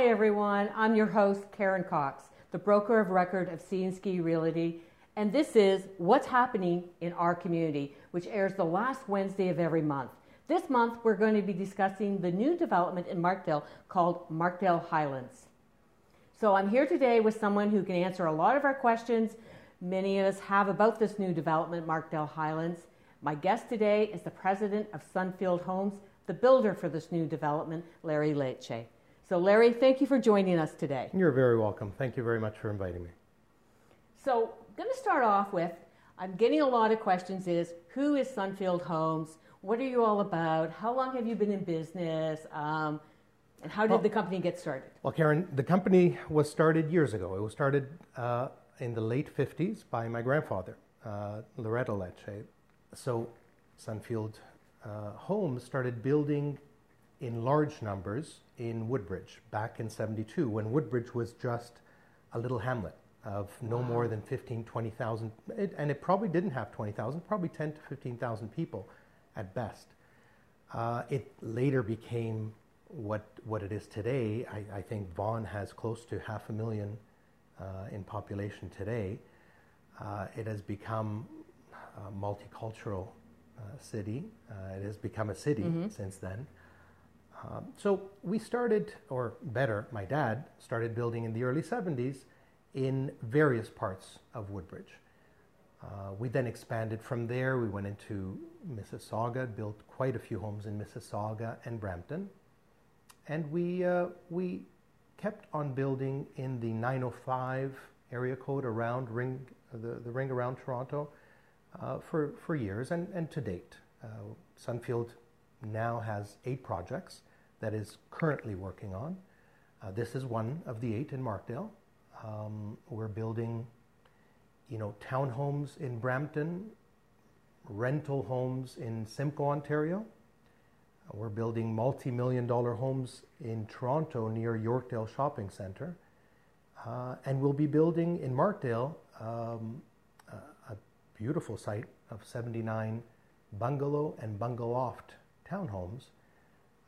Hi everyone, I'm your host Karen Cox, the broker of record of Sea Realty, and this is What's Happening in Our Community, which airs the last Wednesday of every month. This month we're going to be discussing the new development in Markdale called Markdale Highlands. So I'm here today with someone who can answer a lot of our questions many of us have about this new development, Markdale Highlands. My guest today is the president of Sunfield Homes, the builder for this new development, Larry Lecce. So, Larry, thank you for joining us today. You're very welcome. Thank you very much for inviting me. So, I'm going to start off with I'm getting a lot of questions is who is Sunfield Homes? What are you all about? How long have you been in business? Um, and how did well, the company get started? Well, Karen, the company was started years ago. It was started uh, in the late 50s by my grandfather, uh, Loretto Lecce. So, Sunfield uh, Homes started building in large numbers in Woodbridge back in 72 when Woodbridge was just a little hamlet of no wow. more than 15, 20,000, and it probably didn't have 20,000, probably 10 to 15,000 people at best. Uh, it later became what, what it is today. I, I, think Vaughan has close to half a million uh, in population today. Uh, it has become a multicultural uh, city. Uh, it has become a city mm-hmm. since then. Um, so we started, or better, my dad started building in the early 70s in various parts of Woodbridge. Uh, we then expanded from there. We went into Mississauga, built quite a few homes in Mississauga and Brampton. And we, uh, we kept on building in the 905 area code around ring, the, the ring around Toronto uh, for, for years and, and to date. Uh, Sunfield now has eight projects that is currently working on. Uh, this is one of the eight in Markdale. Um, we're building, you know, townhomes in Brampton, rental homes in Simcoe, Ontario. Uh, we're building multi-million dollar homes in Toronto near Yorkdale Shopping Centre. Uh, and we'll be building in Markdale um, a, a beautiful site of 79 bungalow and bungaloft townhomes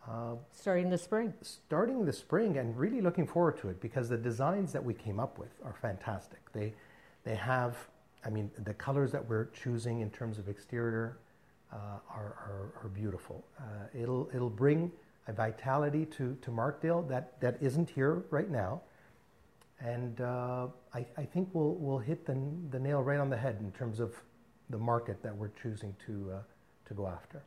uh, starting the spring. Starting the spring, and really looking forward to it because the designs that we came up with are fantastic. They, they have, I mean, the colors that we're choosing in terms of exterior uh, are, are, are, beautiful. Uh, it'll, it'll bring a vitality to, to Markdale that, that isn't here right now. And uh, I, I think we'll, we'll hit the, the nail right on the head in terms of the market that we're choosing to, uh, to go after.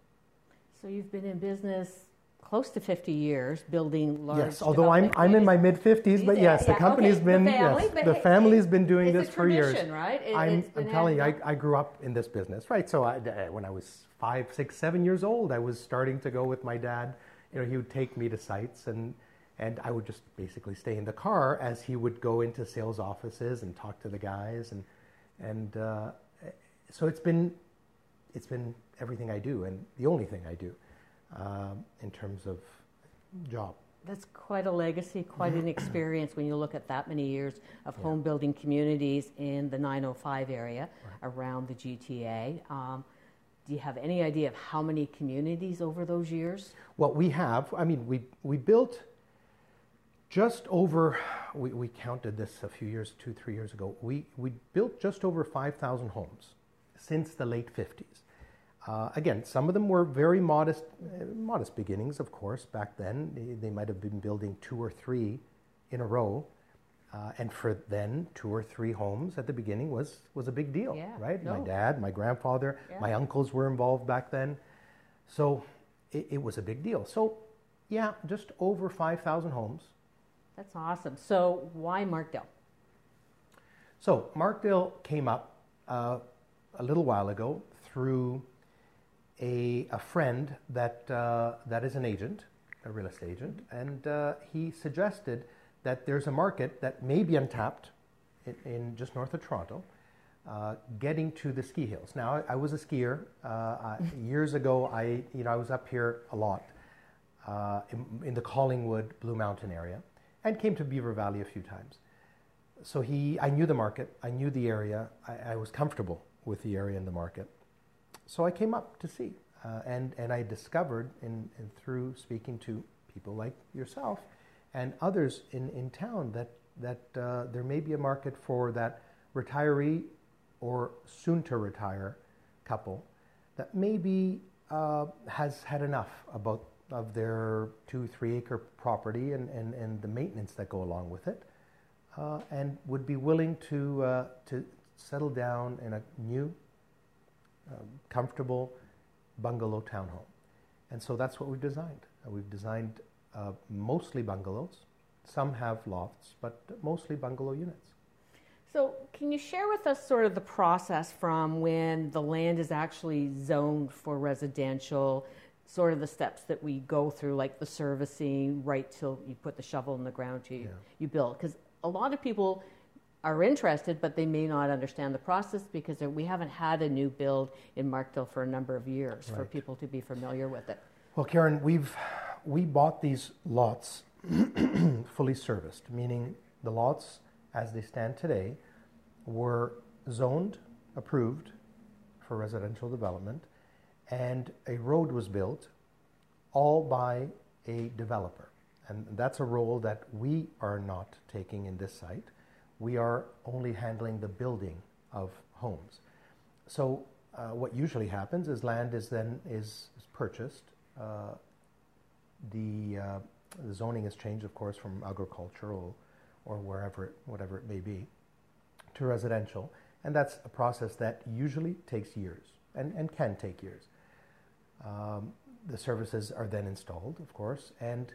So you've been in business close to 50 years building large. Yes, although I'm, I'm in my mid 50s, but yes, yeah, the company's okay. been the, family, yes, the family's been doing this for years. Right? It, I'm, I'm telling you, I, I, grew up in this business, right? So I, when I was five, six, seven years old, I was starting to go with my dad. You know, he would take me to sites and and I would just basically stay in the car as he would go into sales offices and talk to the guys and and uh, so it's been it's been everything I do and the only thing I do uh, in terms of job. That's quite a legacy, quite an experience when you look at that many years of yeah. home building communities in the 905 area right. around the GTA. Um, do you have any idea of how many communities over those years? Well, we have. I mean, we, we built just over, we, we counted this a few years, two, three years ago. We, we built just over 5,000 homes since the late 50s. Uh, again, some of them were very modest, uh, modest beginnings, of course, back then. They, they, might have been building two or three in a row. Uh, and for then, two or three homes at the beginning was, was a big deal, yeah, right? No. My dad, my grandfather, yeah. my uncles were involved back then. So it, it was a big deal. So, yeah, just over 5,000 homes. That's awesome. So, why Markdale? So, Markdale came up uh, a little while ago through a, a friend that, uh, that is an agent, a real estate agent, and uh, he suggested that there's a market that may be untapped in, in just north of Toronto, uh, getting to the ski hills. Now, I, I was a skier uh, years ago. I, you know, I was up here a lot uh, in, in, the Collingwood Blue Mountain area, and came to Beaver Valley a few times. So he, I knew the market, I knew the area, I, I was comfortable with the area and the market. So I came up to see, uh, and, and I discovered in, through speaking to people like yourself and others in, in town that, that uh, there may be a market for that retiree or soon to retire couple that maybe uh, has had enough about of their two, three acre property and, and, and the maintenance that go along with it, uh, and would be willing to, uh, to settle down in a new, um, comfortable bungalow townhome. And so that's what we've designed. Uh, we've designed uh, mostly bungalows. Some have lofts, but mostly bungalow units. So, can you share with us sort of the process from when the land is actually zoned for residential, sort of the steps that we go through, like the servicing, right till you put the shovel in the ground to Yeah. you build? Because a lot of people are interested, but they may not understand the process because we haven't had a new build in Markdale for a number of years for people to be familiar with it. Well, Karen, we've we bought these lots fully serviced, meaning the lots as they stand today were zoned, approved for residential development, and a road was built all by a developer. And that's a role that we are not taking in this site. We are only handling the building of homes. So uh, what usually happens is land is then is, is purchased. Uh, the, uh, the zoning has changed, of course, from agricultural or wherever, it- whatever it may be, to residential, and that's a process that usually takes years and, and can take years. Um, the services are then installed, of course, and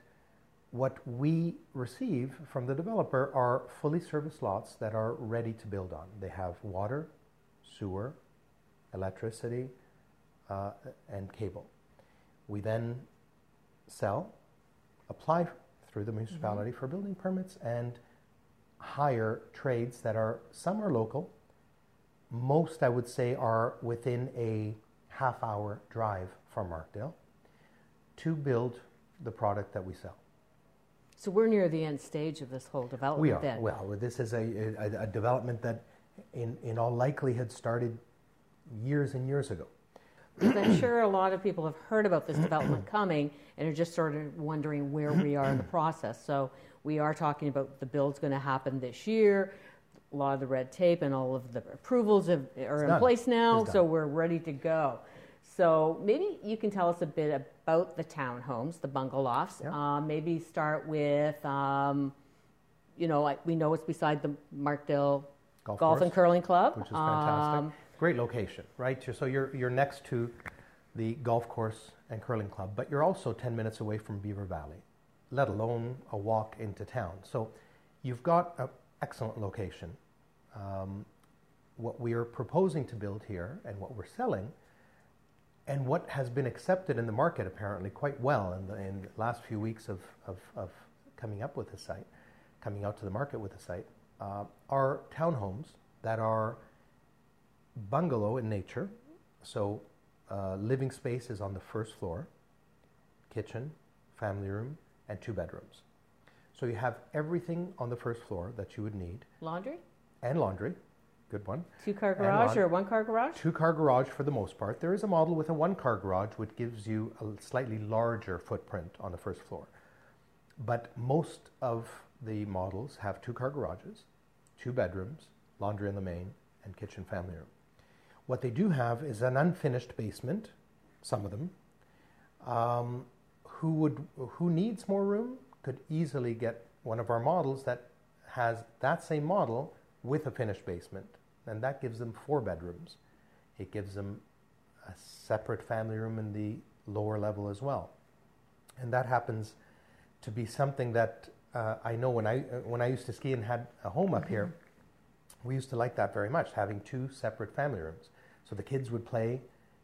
what we receive from the developer are fully serviced lots that are ready to build on. They have water, sewer, electricity, uh, and cable. We then sell, apply through the municipality for building permits, and hire trades that are some are local. Most, I would say, are within a half hour drive from Markdale to build the product that we sell. So we're near the end stage of this whole development We are. then. Well, this is a, a, a development that, in, in all likelihood, started years and years ago. I'm sure a lot of people have heard about this development coming and are just sort of wondering where we are in the process. So we are talking about the build's going to happen this year. A lot of the red tape and all of the approvals have, are It's in done. place now, so we're ready to go. So maybe you can tell us a bit about the townhomes, the bungalofts. Yeah. Uh, maybe start with, um, you know, like we know it's beside the Markdale Golf Golf, and Curling Club, which is fantastic. Um, Great location, right? So you're, you're next to the golf course and curling club, but you're also 10 minutes away from Beaver Valley, let alone a walk into town. So you've got an excellent location. Um, what we are proposing to build here and what we're selling, and what has been accepted in the market apparently quite well in the, in the last few weeks of, of, of coming up with the site, coming out to the market with the site, uh, are townhomes that are bungalow in nature. So, uh, living space is on the first floor, kitchen, family room, and two bedrooms. So, you have everything on the first floor that you would need, laundry, and laundry. Good one. two car garage or one car garage? Two car garage for the most part. There is a model with a one car garage which gives you a slightly larger footprint on the first floor. But most of the models have two car garages, two bedrooms, laundry in the main, and kitchen family room. What they do have is an unfinished basement, some of them. Um, who would who needs more room could easily get one of our models that has that same model with a finished basement, and that gives them four bedrooms. It gives them a separate family room in the lower level as well, and that happens to be something that uh, I know when I uh, when I used to ski and had a home up here, we used to like that very much, having two separate family rooms. So the kids would play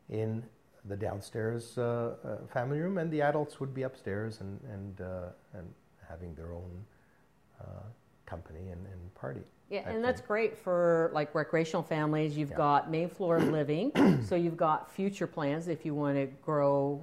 in the downstairs uh, uh, family room, and the adults would be upstairs and and uh, and having their own uh, company and, and party. Yeah, and that's great for like recreational families. You've Yeah. got main floor living, so you've got future plans if you want to grow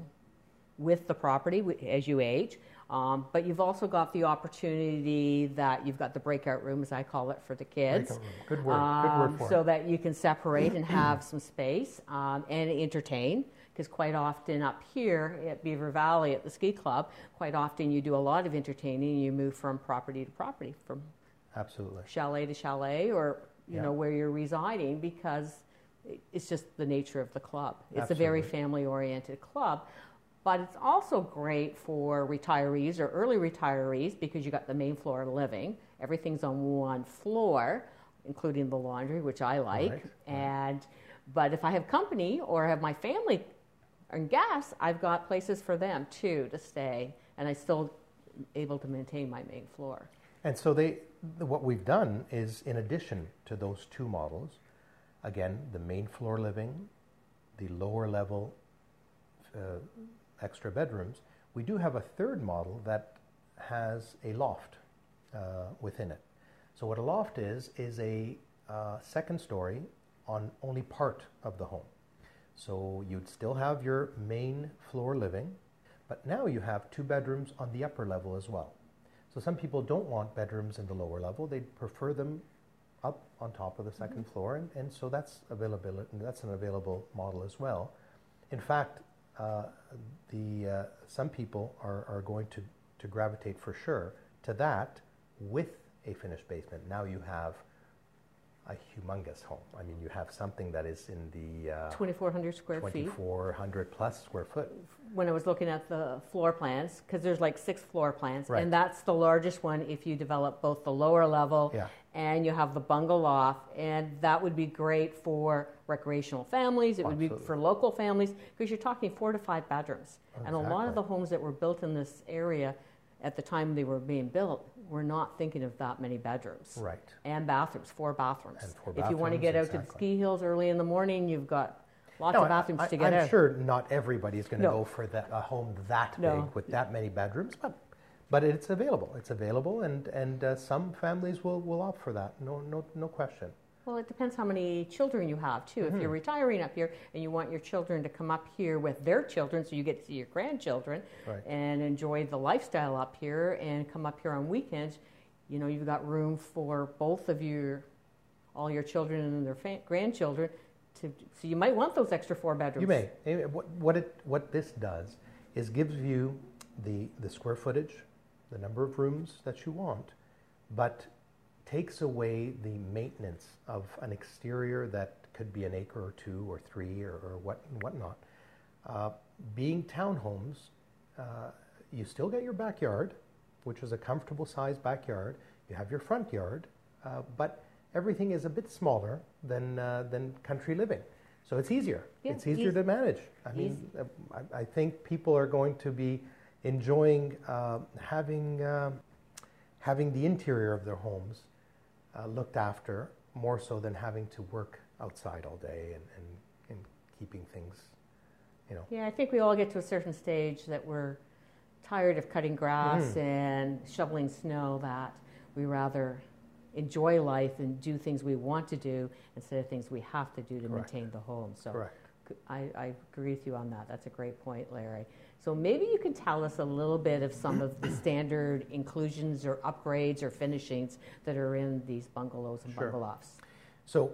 with the property as you age. Um, but you've also got the opportunity that you've got the breakout room, as I call it, for the kids. Breakout room. Good word. Good Um, word for so it. that you can separate and have some space um, and entertain because quite often up here at Beaver Valley at the ski club, quite often you do a lot of entertaining. And you move from property to property, from Absolutely. chalet to chalet, or you Yeah. know where you're residing, because it's just the nature of the club. It's a very family-oriented club, but it's also great for retirees or early retirees because you got the main floor living. Everything's on one floor, including the laundry, which I like. Right. And but if I have company or have my family and guests, I've got places for them too to stay, and I still able to maintain my main floor. And so they, what we've done is, in addition to those two models, again, the main floor living, the lower level uh, extra bedrooms, we do have a third model that has a loft uh, within it. So what a loft is is a uh, second story on only part of the home. So you'd still have your main floor living, but now you have two bedrooms on the upper level as well. So some people don't want bedrooms in the lower level; they prefer them up on top of the 2nd floor, and, and so that's availability. That's an available model as well. In fact, uh, the uh, some people are, are going to, to gravitate for sure to that with a finished basement. Now you have a humongous home. I mean, you have something that is in the uh, 2,400 square feet. 2,400 plus square foot. When I was looking at the floor plans, because there's like six floor plans, Right. and that's the largest one if you develop both the lower level Yeah. and you have the bungalow loft, and that would be great for recreational families. It would be for local families because you're talking four to five bedrooms, and a lot of the homes that were built in this area at the time they were being built we were not thinking of that many bedrooms Right. and bathrooms, four bathrooms. And four if you want to bathrooms, get out to the ski hills early in the morning, you've got lots No, of bathrooms I, to get am out. I'm sure not everybody is going to No. go for that, a home that No. big with that many bedrooms, but but it's available. It's available, and and uh, some families will, will opt for that. No no no question. Well, it depends how many children you have too. If you're Mm-hmm. retiring up here and you want your children to come up here with their children, so you get to see your grandchildren Right. and enjoy the lifestyle up here, and come up here on weekends, you know you've got room for both of your, all your children and their fa- grandchildren. To, so you might want those extra four bedrooms. You may. What what it what this does is gives you the the square footage, the number of rooms that you want, but takes away the maintenance of an exterior that could be an acre or two or three or, or what whatnot. Uh, being townhomes, uh, you still get your backyard, which is a comfortable sized backyard. You have your front yard, uh, but everything is a bit smaller than uh, than country living. So it's easier. Yeah, it's easier easy. to manage. I mean, uh, I, I think people are going to be enjoying uh, having uh, having the interior of their homes uh, looked after more so than having to work outside all day and, and, and keeping things, you know. Yeah, I think we all get to a certain stage that we're tired of cutting grass Mhm. and shoveling snow that we rather enjoy life and do things we want to do instead of things we have to do to Correct. maintain the home. So Correct. I, I agree with you on that. That's a great point, Larry. So maybe you can tell us a little bit of some of the standard inclusions or upgrades or finishings that are in these bungalows and Sure. bungalows. So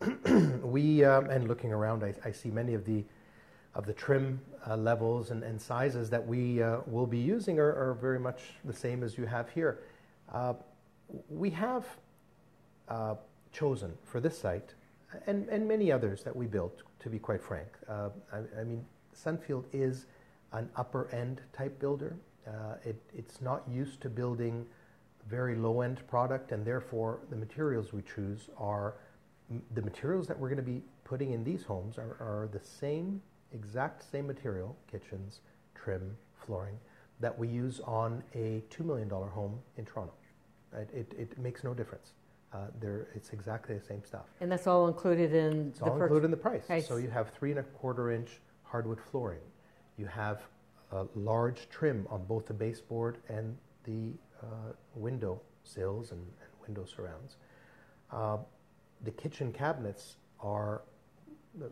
we um, and looking around, I, I see many of the of the trim uh, levels and, and sizes that we uh, will be using are, are very much the same as you have here. Uh, we have uh, chosen for this site and, and many others that we built, to be quite frank. Uh, I, I mean, Sunfield is an upper end type builder. Uh, it, it's not used to building very low end product, and therefore the materials we choose are the materials that we're going to be putting in these homes are, are the same, exact same material kitchens, trim, flooring that we use on a $2 million home in Toronto. It, it makes no difference. Uh, there, it's exactly the same stuff. And that's all included in It's the all included in the price. Price. So you have three and a quarter inch hardwood flooring. You have a large trim on both the baseboard and the uh, window sills and, and window surrounds. Uh, the kitchen cabinets are uh,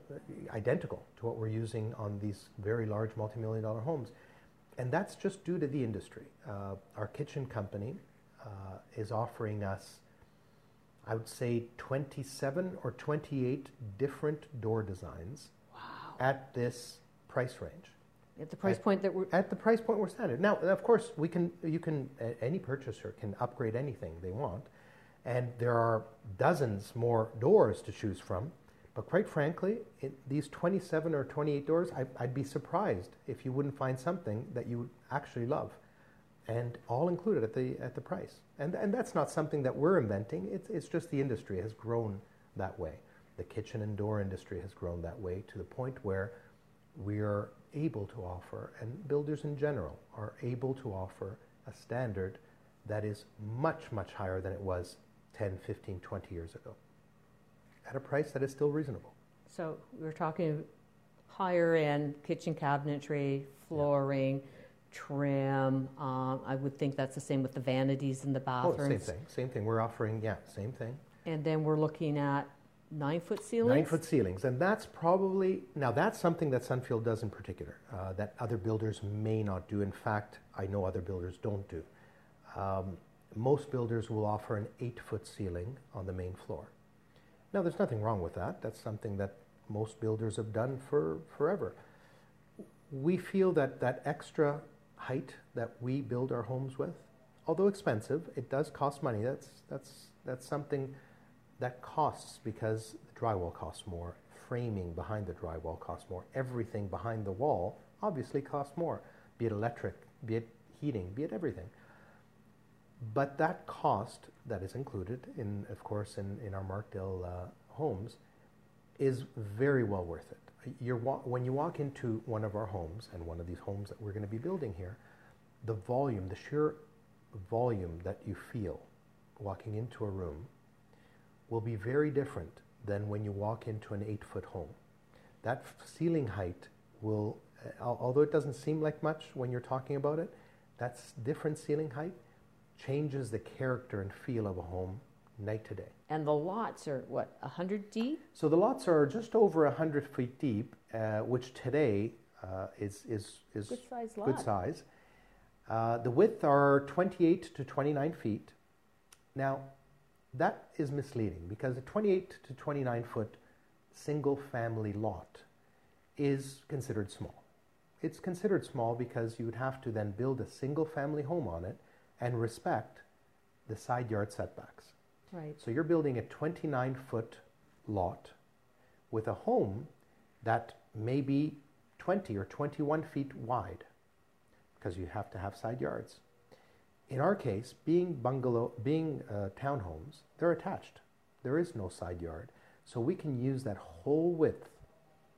identical to what we're using on these very large multi-million dollar homes. And that's just due to the industry. Uh, our kitchen company uh, is offering us I would say 27 or 28 different door designs Wow. at this price range. At the price point that we're, At the price point we're standard. Now, of course, we can, you can, any purchaser can upgrade anything they want, and there are dozens more doors to choose from. But quite frankly, it, these 27 or 28 doors, I, I'd be surprised if you wouldn't find something that you actually love, and all included at the at the price. And and that's not something that we're inventing. It's it's just the industry has grown that way. The kitchen and door industry has grown that way to the point where we are able to offer, and builders in general are able to offer a standard that is much, much higher than it was 10, 15, 20 years ago at a price that is still reasonable. so we're talking higher end kitchen cabinetry, flooring, trim. Um, I would think that's the same with the vanities in the Oh, bathrooms. same thing, same thing. We're offering, yeah, same thing. And then we're looking at nine foot ceilings. Nine foot ceilings, and that's probably now that's something that Sunfield does in particular uh, that other builders may not do. In fact, I know other builders don't do. Um, most builders will offer an eight foot ceiling on the main floor. Now, there's nothing wrong with that. That's something that most builders have done for forever. We feel that that extra height that we build our homes with, although expensive, it does cost money. That's that's that's something that costs because the drywall costs more, framing behind the drywall costs more, everything behind the wall obviously costs more, be it electric, be it heating, be it everything. But that cost that is included in, of course, in, in our Markdale uh, homes is very well worth it. You're, when you walk into one of our homes, and one of these homes that we're going to be building here, the volume, the sheer volume that you feel walking into a room will be very different than when you walk into an eight foot home. That ceiling height will, uh, although it doesn't seem like much when you're talking about it, that's different ceiling height changes the character and feel of a home night to day. And the lots are what, 100 deep? So the lots are just over 100 feet deep, uh, which today uh, is, is, is Good sized lot. good size. Uh, the width are 28 to 29 feet. Now, that is misleading because a 28 to 29 foot single family lot is considered small. It's considered small because you would have to then build a single family home on it and respect the side yard setbacks. Right. So you're building a 29 foot lot with a home that may be 20 or 21 feet wide because you have to have side yards. In our case, being bungalow, being uh, townhomes, they're attached. There is no side yard. So we can use that whole width,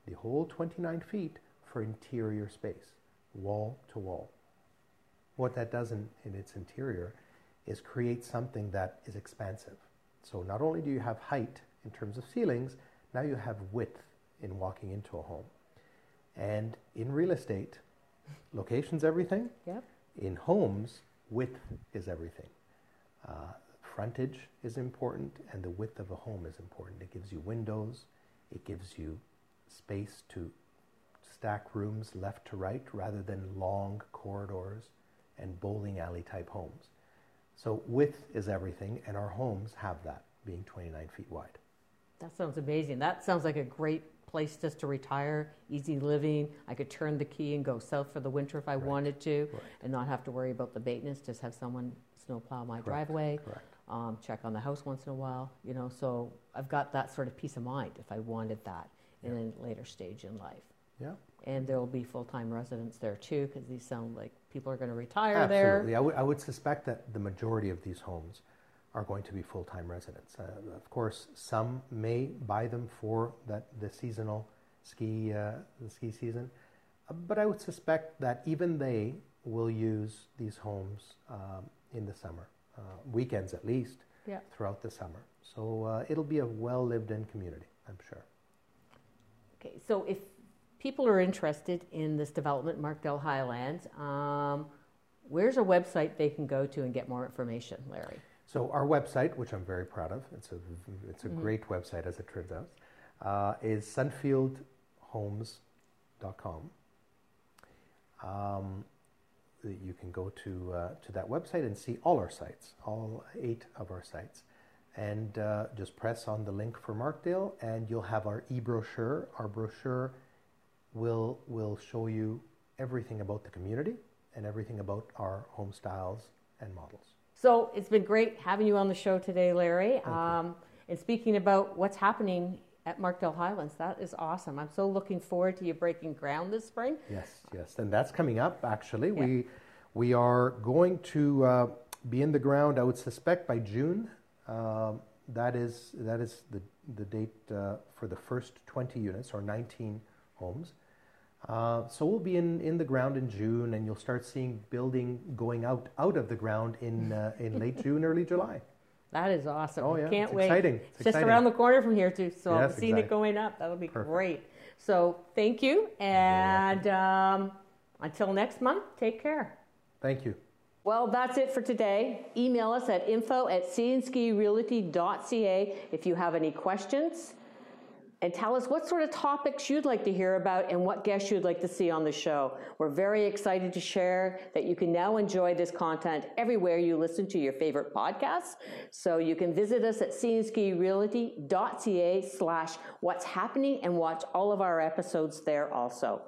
the whole 29 feet, for interior space, wall to wall. What that does in, in its interior is create something that is expansive. So not only do you have height in terms of ceilings, now you have width in walking into a home. And in real estate, location's everything. Yep. In homes, width is everything. Uh, frontage is important, and the width of a home is important. It gives you windows, it gives you space to stack rooms left to right rather than long corridors and bowling alley type homes. So width is everything, and our homes have that, being 29 feet wide. That sounds amazing. That sounds like a great place just to retire, easy living. I could turn the key and go south for the winter if I wanted to and not have to worry about the maintenance, just have someone snowplow my Correct. driveway, Correct. um, check on the house once in a while, you know. So I've got that sort of peace of mind if I wanted that in a later stage in life. Yeah. And there will be full time residents there too, because these sound like people are going to retire Absolutely. there. I would, I would suspect that the majority of these homes are going to be full-time residents. Uh, of course, some may buy them for that the seasonal ski uh, the ski season, Uh, but I would suspect that even they will use these homes um, in the summer, uh, weekends at least, Yeah. throughout the summer. So uh, it'll be a well lived-in community, I'm sure. Okay, so if people are interested in this development, Markdale Highlands, um, where's a website they can go to and get more information, Larry? So our website, which I'm very proud of, it's a it's a Mhm. great website as it turns out, uh, is sunfieldhomes.com. Um, you can go to uh, to that website and see all our sites, all eight of our sites, and uh, just press on the link for Markdale, and you'll have our e-brochure. Our brochure will will show you everything about the community and everything about our home styles and models. So it's been great having you on the show today, Larry. Um, and speaking about what's happening at Markdale Highlands, that is awesome. I'm so looking forward to you breaking ground this spring. Yes, yes, and that's coming up. Actually, yeah. we we are going to uh, be in the ground. I would suspect by June. Um, that is that is the the date uh, for the first 20 units or 19 homes. Uh, so we'll be in, in the ground in June, and you'll start seeing building going out out of the ground in uh, in late June, early July. That is awesome. Oh yeah, can't it's wait. Exciting. It's, it's just exciting. around the corner from here too, so yes, I've seen exactly. it going up. That'll be Perfect. great. So thank you, and um, until next month, take care. Thank you. Well, that's it for today. Email us at info at cnskirealty.ca if you have any questions and tell us what sort of topics you'd like to hear about and what guests you'd like to see on the show. We're very excited to share that you can now enjoy this content everywhere you listen to your favorite podcasts. So you can visit us at cnskirealty.ca slash what's happening and watch all of our episodes there also.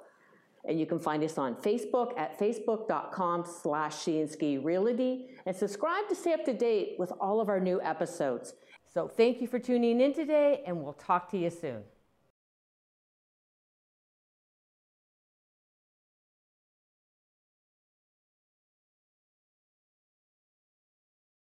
And you can find us on Facebook at facebook.com slash cnskirealty and subscribe to stay up to date with all of our new episodes. So thank you for tuning in today, and we'll talk to you soon.